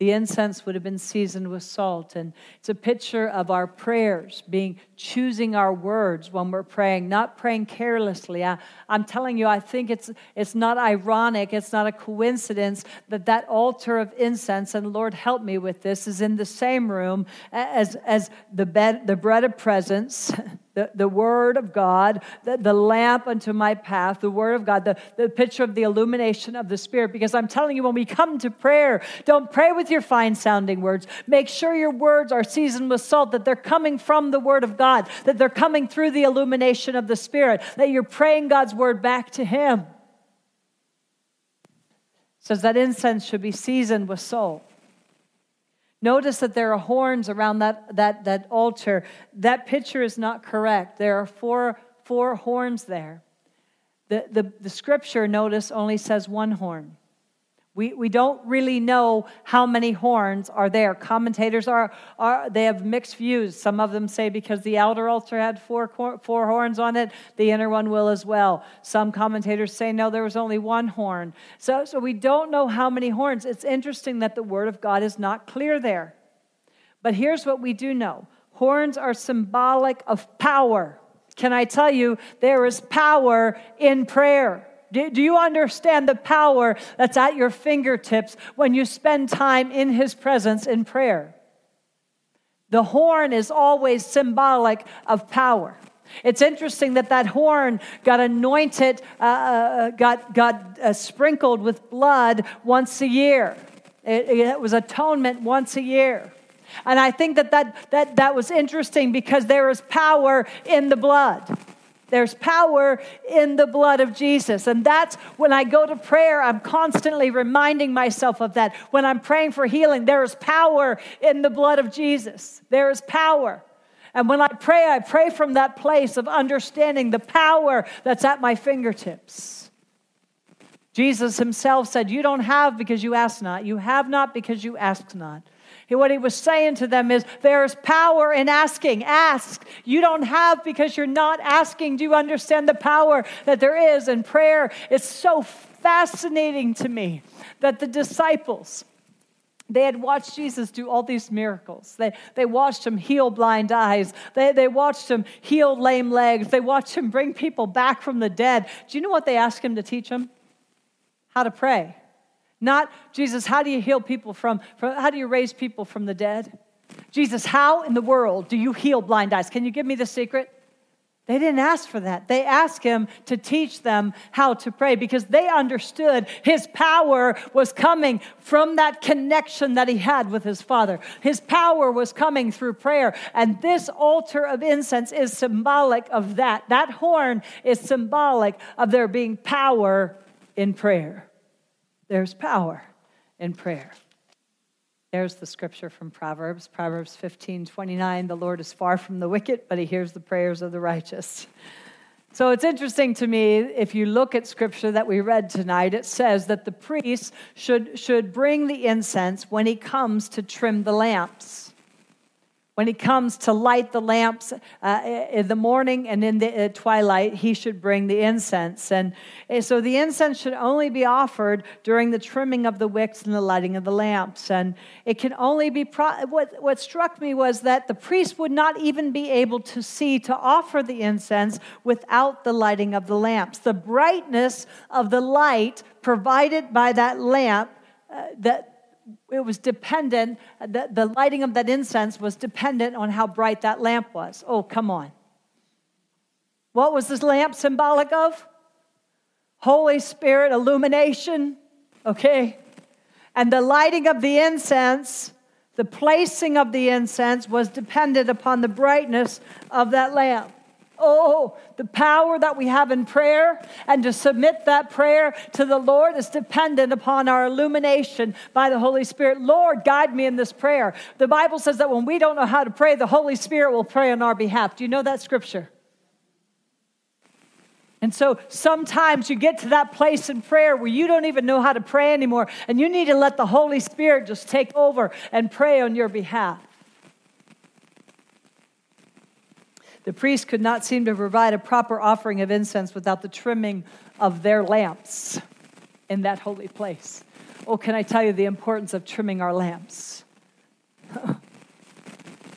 The incense would have been seasoned with salt. And it's a picture of our prayers, being choosing our words when we're praying, not praying carelessly. I, am telling you, I think it's, it's not ironic, it's not a coincidence that that altar of incense, and Lord help me with this, is in the same room as, as the, bed, the bread of presence. [LAUGHS] the, the Word of God, the, the lamp unto my path, the Word of God, the, the picture of the illumination of the Spirit. Because I'm telling you, when we come to prayer, don't pray with your fine sounding words. Make sure your words are seasoned with salt, that they're coming from the Word of God, that they're coming through the illumination of the Spirit, that you're praying God's Word back to Him. It says that incense should be seasoned with salt. Notice that there are horns around that, that, that altar. That picture is not correct. There are four, four horns there. The, the, the scripture, notice, only says one horn. We, we don't really know how many horns are there. Commentators are, are they have mixed views. Some of them say because the outer altar had four, four horns on it, the inner one will as well. Some commentators say no, there was only one horn. So, so we don't know how many horns. It's interesting that the word of God is not clear there. But here's what we do know horns are symbolic of power. Can I tell you, there is power in prayer. Do, do you understand the power that's at your fingertips when you spend time in His presence in prayer? The horn is always symbolic of power. It's interesting that that horn got anointed, uh, uh got, got uh, sprinkled with blood once a year. It, it was atonement once a year. And I think that that, that that was interesting because there is power in the blood. There's power in the blood of Jesus. And that's when I go to prayer, I'm constantly reminding myself of that. When I'm praying for healing, there is power in the blood of Jesus. There is power. And when I pray, I pray from that place of understanding the power that's at my fingertips. Jesus himself said, You don't have because you ask not. You have not because you ask not. What he was saying to them is, There's power in asking. Ask. You don't have because you're not asking. Do you understand the power that there is in prayer? It's so fascinating to me that the disciples, they had watched Jesus do all these miracles. They, they watched him heal blind eyes. They, they watched him heal lame legs. They watched him bring people back from the dead. Do you know what they asked him to teach them? how to pray. Not, Jesus, how do you heal people from, from, how do you raise people from the dead? Jesus, how in the world do you heal blind eyes? Can you give me the secret? They didn't ask for that. They asked him to teach them how to pray because they understood his power was coming from that connection that he had with his father. His power was coming through prayer. And this altar of incense is symbolic of that. That horn is symbolic of there being power in prayer. There's power in prayer. There's the scripture from Proverbs, Proverbs 15 29. The Lord is far from the wicked, but he hears the prayers of the righteous. So it's interesting to me, if you look at scripture that we read tonight, it says that the priest should, should bring the incense when he comes to trim the lamps when he comes to light the lamps uh, in the morning and in the uh, twilight, he should bring the incense. And uh, so the incense should only be offered during the trimming of the wicks and the lighting of the lamps. And it can only be, pro- what, what struck me was that the priest would not even be able to see to offer the incense without the lighting of the lamps. The brightness of the light provided by that lamp, uh, that it was dependent, the, the lighting of that incense was dependent on how bright that lamp was. Oh, come on. What was this lamp symbolic of? Holy Spirit illumination, okay? And the lighting of the incense, the placing of the incense was dependent upon the brightness of that lamp. Oh, the power that we have in prayer and to submit that prayer to the Lord is dependent upon our illumination by the Holy Spirit. Lord, guide me in this prayer. The Bible says that when we don't know how to pray, the Holy Spirit will pray on our behalf. Do you know that scripture? And so sometimes you get to that place in prayer where you don't even know how to pray anymore, and you need to let the Holy Spirit just take over and pray on your behalf. The priest could not seem to provide a proper offering of incense without the trimming of their lamps in that holy place. Oh, can I tell you the importance of trimming our lamps? [LAUGHS]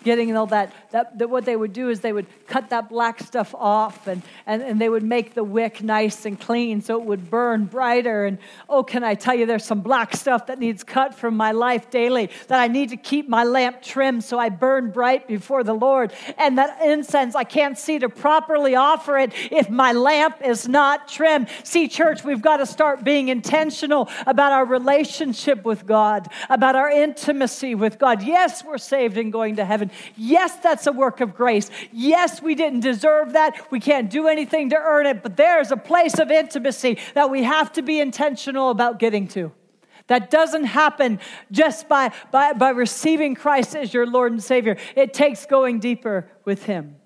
Getting all that, that, that, what they would do is they would cut that black stuff off and, and, and they would make the wick nice and clean so it would burn brighter. And oh, can I tell you, there's some black stuff that needs cut from my life daily that I need to keep my lamp trimmed so I burn bright before the Lord. And that incense, I can't see to properly offer it if my lamp is not trimmed. See, church, we've got to start being intentional about our relationship with God, about our intimacy with God. Yes, we're saved and going to heaven. Yes, that's a work of grace. Yes, we didn't deserve that. We can't do anything to earn it, but there's a place of intimacy that we have to be intentional about getting to. That doesn't happen just by, by, by receiving Christ as your Lord and Savior. It takes going deeper with Him.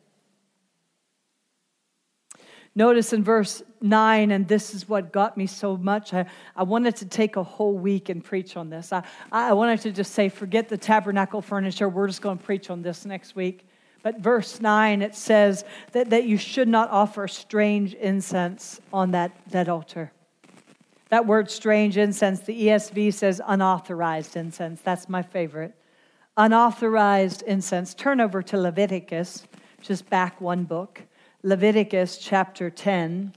Notice in verse 9, and this is what got me so much. I, I wanted to take a whole week and preach on this. I, I wanted to just say, forget the tabernacle furniture. We're just going to preach on this next week. But verse 9, it says that, that you should not offer strange incense on that, that altar. That word strange incense, the ESV says unauthorized incense. That's my favorite. Unauthorized incense. Turn over to Leviticus, just back one book. Leviticus chapter 10.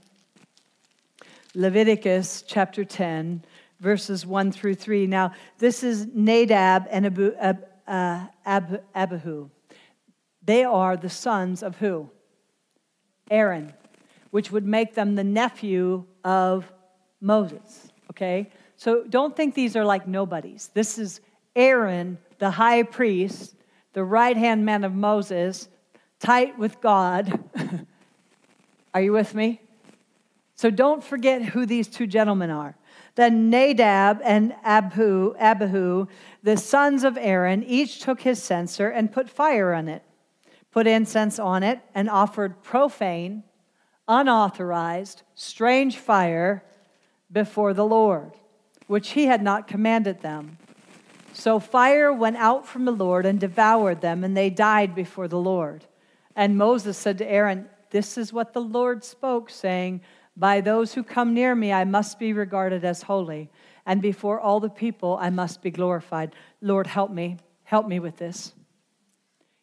Leviticus chapter 10, verses 1 through 3. Now, this is Nadab and Abu, uh, Ab, Abihu. They are the sons of who? Aaron, which would make them the nephew of Moses. Okay? So don't think these are like nobodies. This is Aaron, the high priest, the right hand man of Moses, tight with God. [LAUGHS] are you with me? So don't forget who these two gentlemen are. Then Nadab and Abihu, Abihu, the sons of Aaron, each took his censer and put fire on it put incense on it, and offered profane, unauthorized, strange fire before the Lord, which he had not commanded them. So fire went out from the Lord and devoured them, and they died before the Lord. And Moses said to Aaron, This is what the Lord spoke, saying, By those who come near me I must be regarded as holy, and before all the people I must be glorified. Lord, help me. Help me with this.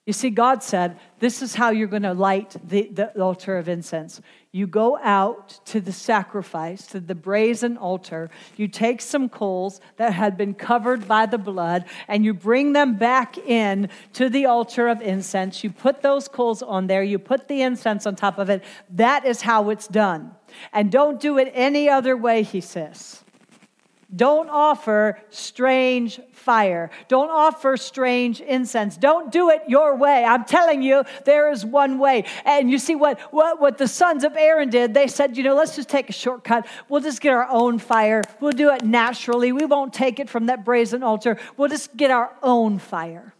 You see, God said, This is how you're going to light the, the, altar of incense. You go out to the sacrifice, to the brazen altar. You take some coals that had been covered by the blood, and you bring them back in to the altar of incense. You put those coals on there, you put the incense on top of it. That is how it's done. And don't do it any other way, he says. Don't offer strange fire. Don't offer strange incense. Don't do it your way. I'm telling you, there is one way. And you see what, what, what the sons of Aaron did? They said, you know, let's just take a shortcut. We'll just get our own fire. We'll do it naturally. We won't take it from that brazen altar. We'll just get our own fire.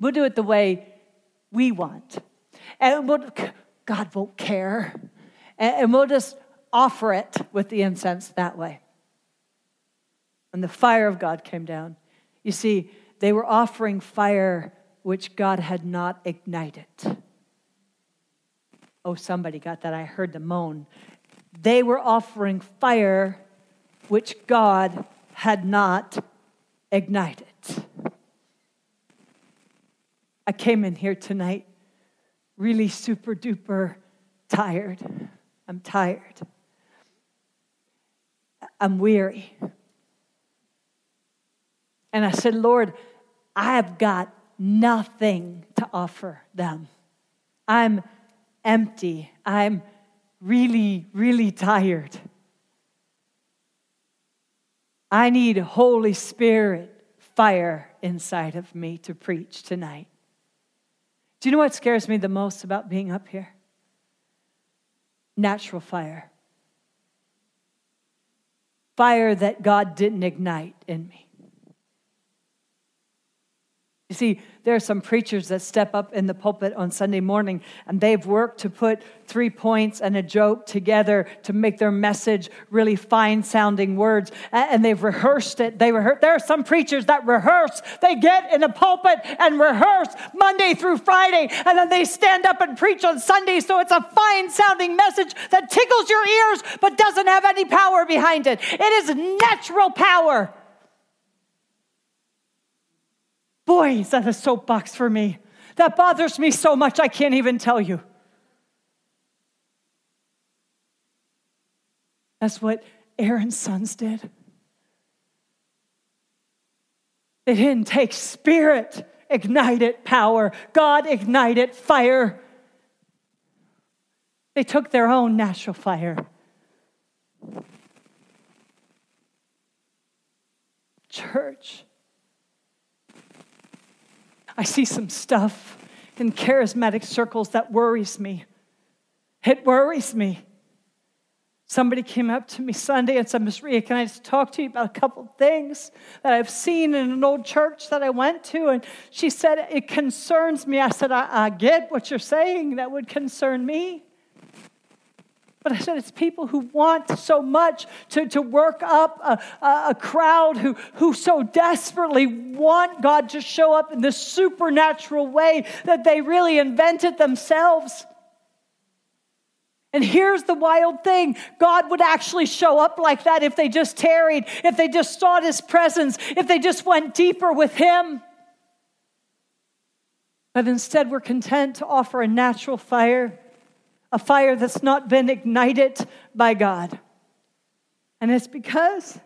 We'll do it the way we want. And we'll, God won't care. And we'll just offer it with the incense that way and the fire of God came down. You see, they were offering fire which God had not ignited. Oh, somebody got that. I heard the moan. They were offering fire which God had not ignited. I came in here tonight really super duper tired. I'm tired. I'm weary. And I said, Lord, I have got nothing to offer them. I'm empty. I'm really, really tired. I need Holy Spirit fire inside of me to preach tonight. Do you know what scares me the most about being up here? Natural fire. Fire that God didn't ignite in me. See, there are some preachers that step up in the pulpit on Sunday morning and they've worked to put three points and a joke together to make their message really fine sounding words. And they've rehearsed it. They rehearse. There are some preachers that rehearse. They get in the pulpit and rehearse Monday through Friday and then they stand up and preach on Sunday. So it's a fine sounding message that tickles your ears but doesn't have any power behind it. It is natural power. Boy, is that a soapbox for me. That bothers me so much, I can't even tell you. That's what Aaron's sons did. They didn't take spirit, ignited power. God ignited fire. They took their own natural fire. Church, I see some stuff in charismatic circles that worries me. It worries me. Somebody came up to me Sunday and said, Miss Ria, can I just talk to you about a couple things that I've seen in an old church that I went to? And she said, It concerns me. I said, I, I get what you're saying. That would concern me. But I said it's people who want so much to, to work up a, a crowd who, who so desperately want God to show up in this supernatural way that they really invented themselves. And here's the wild thing God would actually show up like that if they just tarried, if they just sought his presence, if they just went deeper with him. But instead, we're content to offer a natural fire a fire that's not been ignited by God. And it's because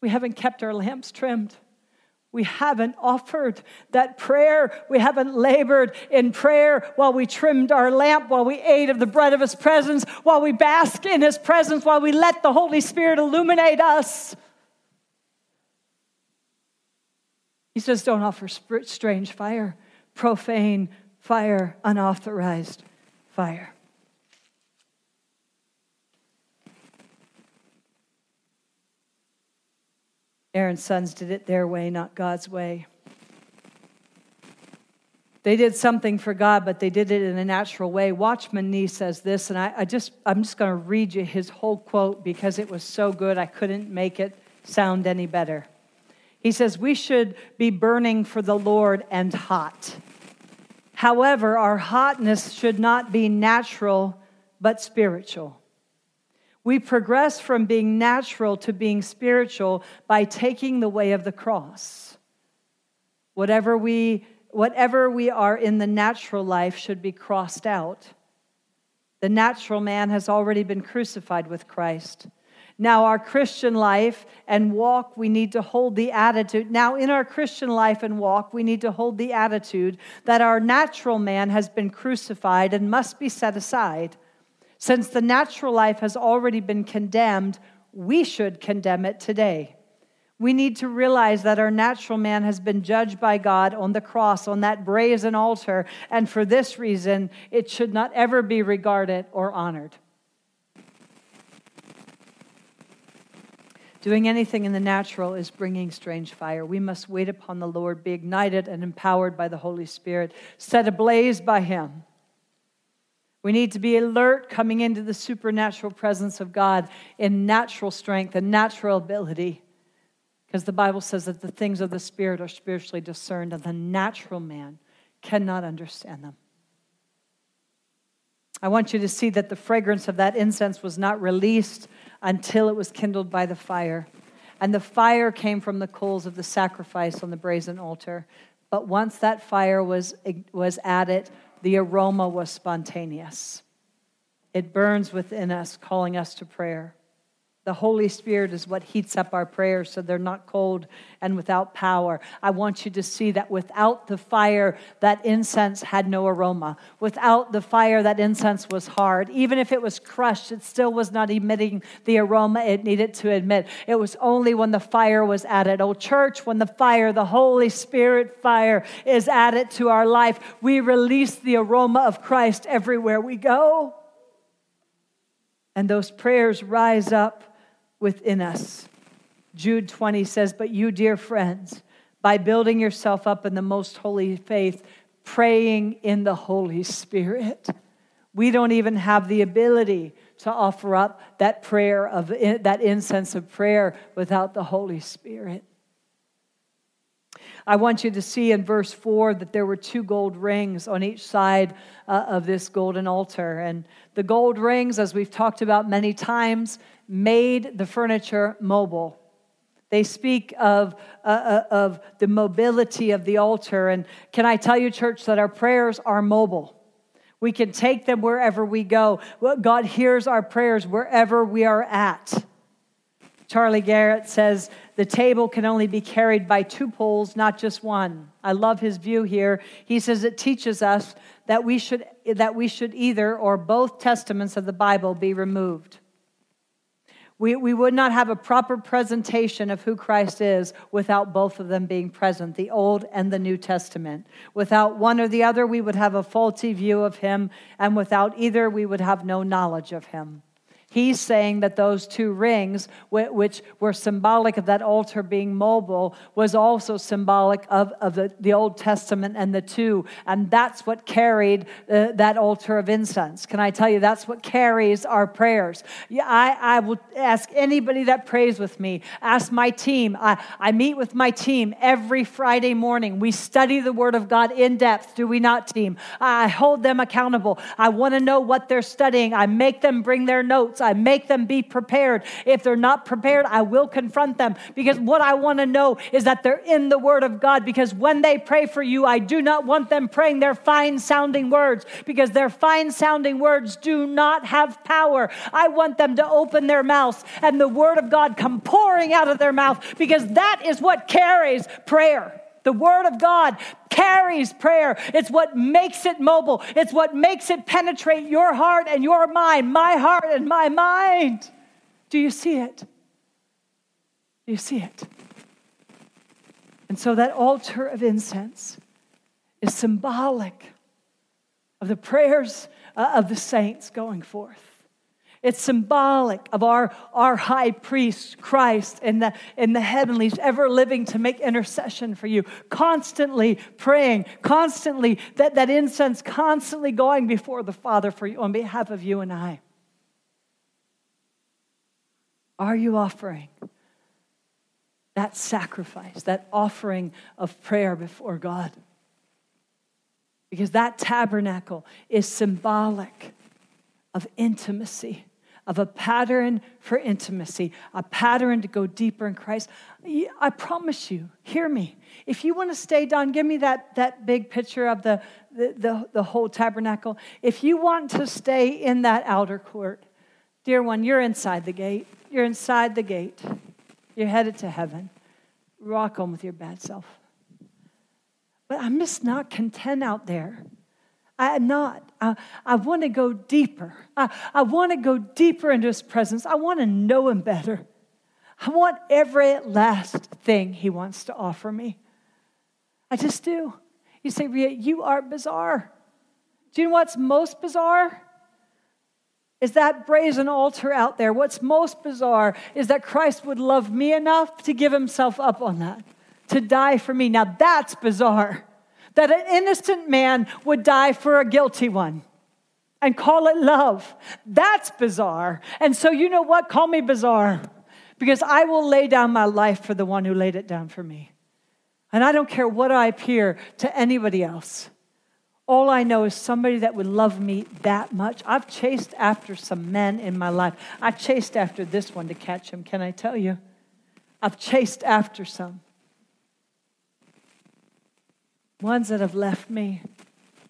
we haven't kept our lamps trimmed. We haven't offered that prayer. We haven't labored in prayer while we trimmed our lamp, while we ate of the bread of His presence, while we bask in His presence, while we let the Holy Spirit illuminate us. He says, Don't offer strange fire, profane fire, unauthorized fire. Aaron's sons did it their way, not God's way. They did something for God, but they did it in a natural way. Watchman Nee says this, and I, I just I'm just going to read you his whole quote because it was so good I couldn't make it sound any better. He says, We should be burning for the Lord and hot. However, our hotness should not be natural, but spiritual. We progress from being natural to being spiritual by taking the way of the cross. Whatever we, whatever we are in the natural life should be crossed out. The natural man has already been crucified with Christ. Now, our Christian life and walk, we need to hold the attitude. Now, in our Christian life and walk, we need to hold the attitude that our natural man has been crucified and must be set aside. Since the natural life has already been condemned, we should condemn it today. We need to realize that our natural man has been judged by God on the cross, on that brazen altar, and for this reason, it should not ever be regarded or honored. Doing anything in the natural is bringing strange fire. We must wait upon the Lord, be ignited and empowered by the Holy Spirit, set ablaze by Him. We need to be alert coming into the supernatural presence of God in natural strength and natural ability. Because the Bible says that the things of the Spirit are spiritually discerned, and the natural man cannot understand them. I want you to see that the fragrance of that incense was not released until it was kindled by the fire. And the fire came from the coals of the sacrifice on the brazen altar. But once that fire was, was added, the aroma was spontaneous. It burns within us, calling us to prayer. The Holy Spirit is what heats up our prayers so they're not cold and without power. I want you to see that without the fire, that incense had no aroma. Without the fire, that incense was hard. Even if it was crushed, it still was not emitting the aroma it needed to emit. It was only when the fire was added. Oh, church, when the fire, the Holy Spirit fire, is added to our life, we release the aroma of Christ everywhere we go. And those prayers rise up within us. Jude 20 says, But you, dear friends, by building yourself up in the most holy faith, praying in the Holy Spirit. We don't even have the ability to offer up that prayer of that incense of prayer without the Holy Spirit. I want you to see in verse 4 that there were two gold rings on each side uh, of this golden altar. And the gold rings, as we've talked about many times, made the furniture mobile. They speak of, uh, uh, of the mobility of the altar. And can I tell you, church, that our prayers are mobile? We can take them wherever we go. God hears our prayers wherever we are at. Charlie Garrett says the table can only be carried by two poles, not just one. I love his view here. He says it teaches us that we should, that we should either or both testaments of the Bible be removed. We, we would not have a proper presentation of who Christ is without both of them being present, the Old and the New Testament. Without one or the other, we would have a faulty view of him, and without either, we would have no knowledge of him. He's saying that those two rings, which were symbolic of that altar being mobile, was also symbolic of, of the, the Old Testament and the two. And that's what carried uh, that altar of incense. Can I tell you, that's what carries our prayers? Yeah, I, I will ask anybody that prays with me, ask my team. I, I meet with my team every Friday morning. We study the Word of God in depth, do we not, team? I hold them accountable. I want to know what they're studying. I make them bring their notes. I make them be prepared. If they're not prepared, I will confront them because what I want to know is that they're in the Word of God. Because when they pray for you, I do not want them praying their fine sounding words because their fine sounding words do not have power. I want them to open their mouths and the Word of God come pouring out of their mouth because that is what carries prayer. The Word of God carries prayer. It's what makes it mobile, it's what makes it penetrate your heart and your mind, my heart and my mind. Do you see it? Do you see it? And so that altar of incense is symbolic of the prayers uh, of the saints going forth. It's symbolic of our, our high priest, Christ, in the, in the heavenlies, ever living to make intercession for you, constantly praying, constantly, that, that incense constantly going before the Father for you on behalf of you and I. Are you offering that sacrifice, that offering of prayer before God? Because that tabernacle is symbolic of intimacy of a pattern for intimacy, a pattern to go deeper in Christ. I promise you, hear me. If you want to stay down, give me that, that big picture of the, the, the, the whole tabernacle. If you want to stay in that outer court, dear one, you're inside the gate. You're inside the gate. You're headed to heaven. Rock on with your bad self. But I'm just not content out there. I'm not. I, I want to go deeper. I, I want to go deeper into his presence. I want to know him better. I want every last thing he wants to offer me. I just do. You say, Ria, you are bizarre. Do you know what's most bizarre? Is that brazen altar out there. What's most bizarre is that Christ would love me enough to give himself up on that, to die for me. Now that's bizarre that an innocent man would die for a guilty one and call it love. That's bizarre. And so, you know what? Call me bizarre because I will lay down my life for the one who laid it down for me. And I don't care what I appear to anybody else. All I know is somebody that would love me that much. I've chased after some men in my life. I chased after this one to catch him, can I tell you? I've chased after some ones that have left me,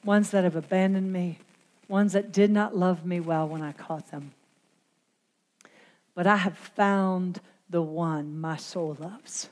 ones that have abandoned me, ones that did not love me well when I caught them. But I have found the one my soul loves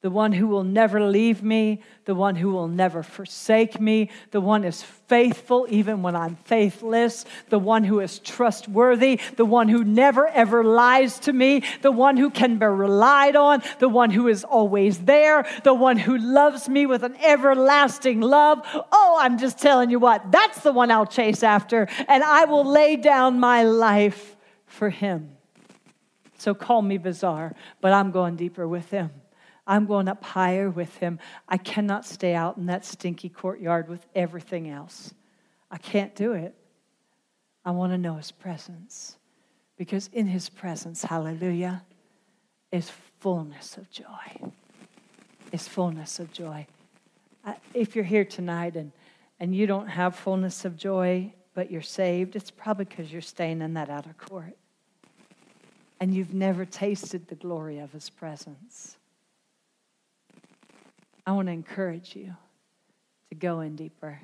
the one who will never leave me, the one who will never forsake me, the one is faithful even when I'm faithless, the one who is trustworthy, the one who never ever lies to me, the one who can be relied on, the one who is always there, the one who loves me with an everlasting love. Oh, I'm just telling you what, that's the one I'll chase after, and I will lay down my life for him. So call me bizarre, but I'm going deeper with him. I'm going up higher with him. I cannot stay out in that stinky courtyard with everything else. I can't do it. I want to know his presence because in his presence, hallelujah, is fullness of joy. Is fullness of joy. If you're here tonight and, and you don't have fullness of joy, but you're saved, it's probably because you're staying in that outer court and you've never tasted the glory of his presence. I want to encourage you to go in deeper.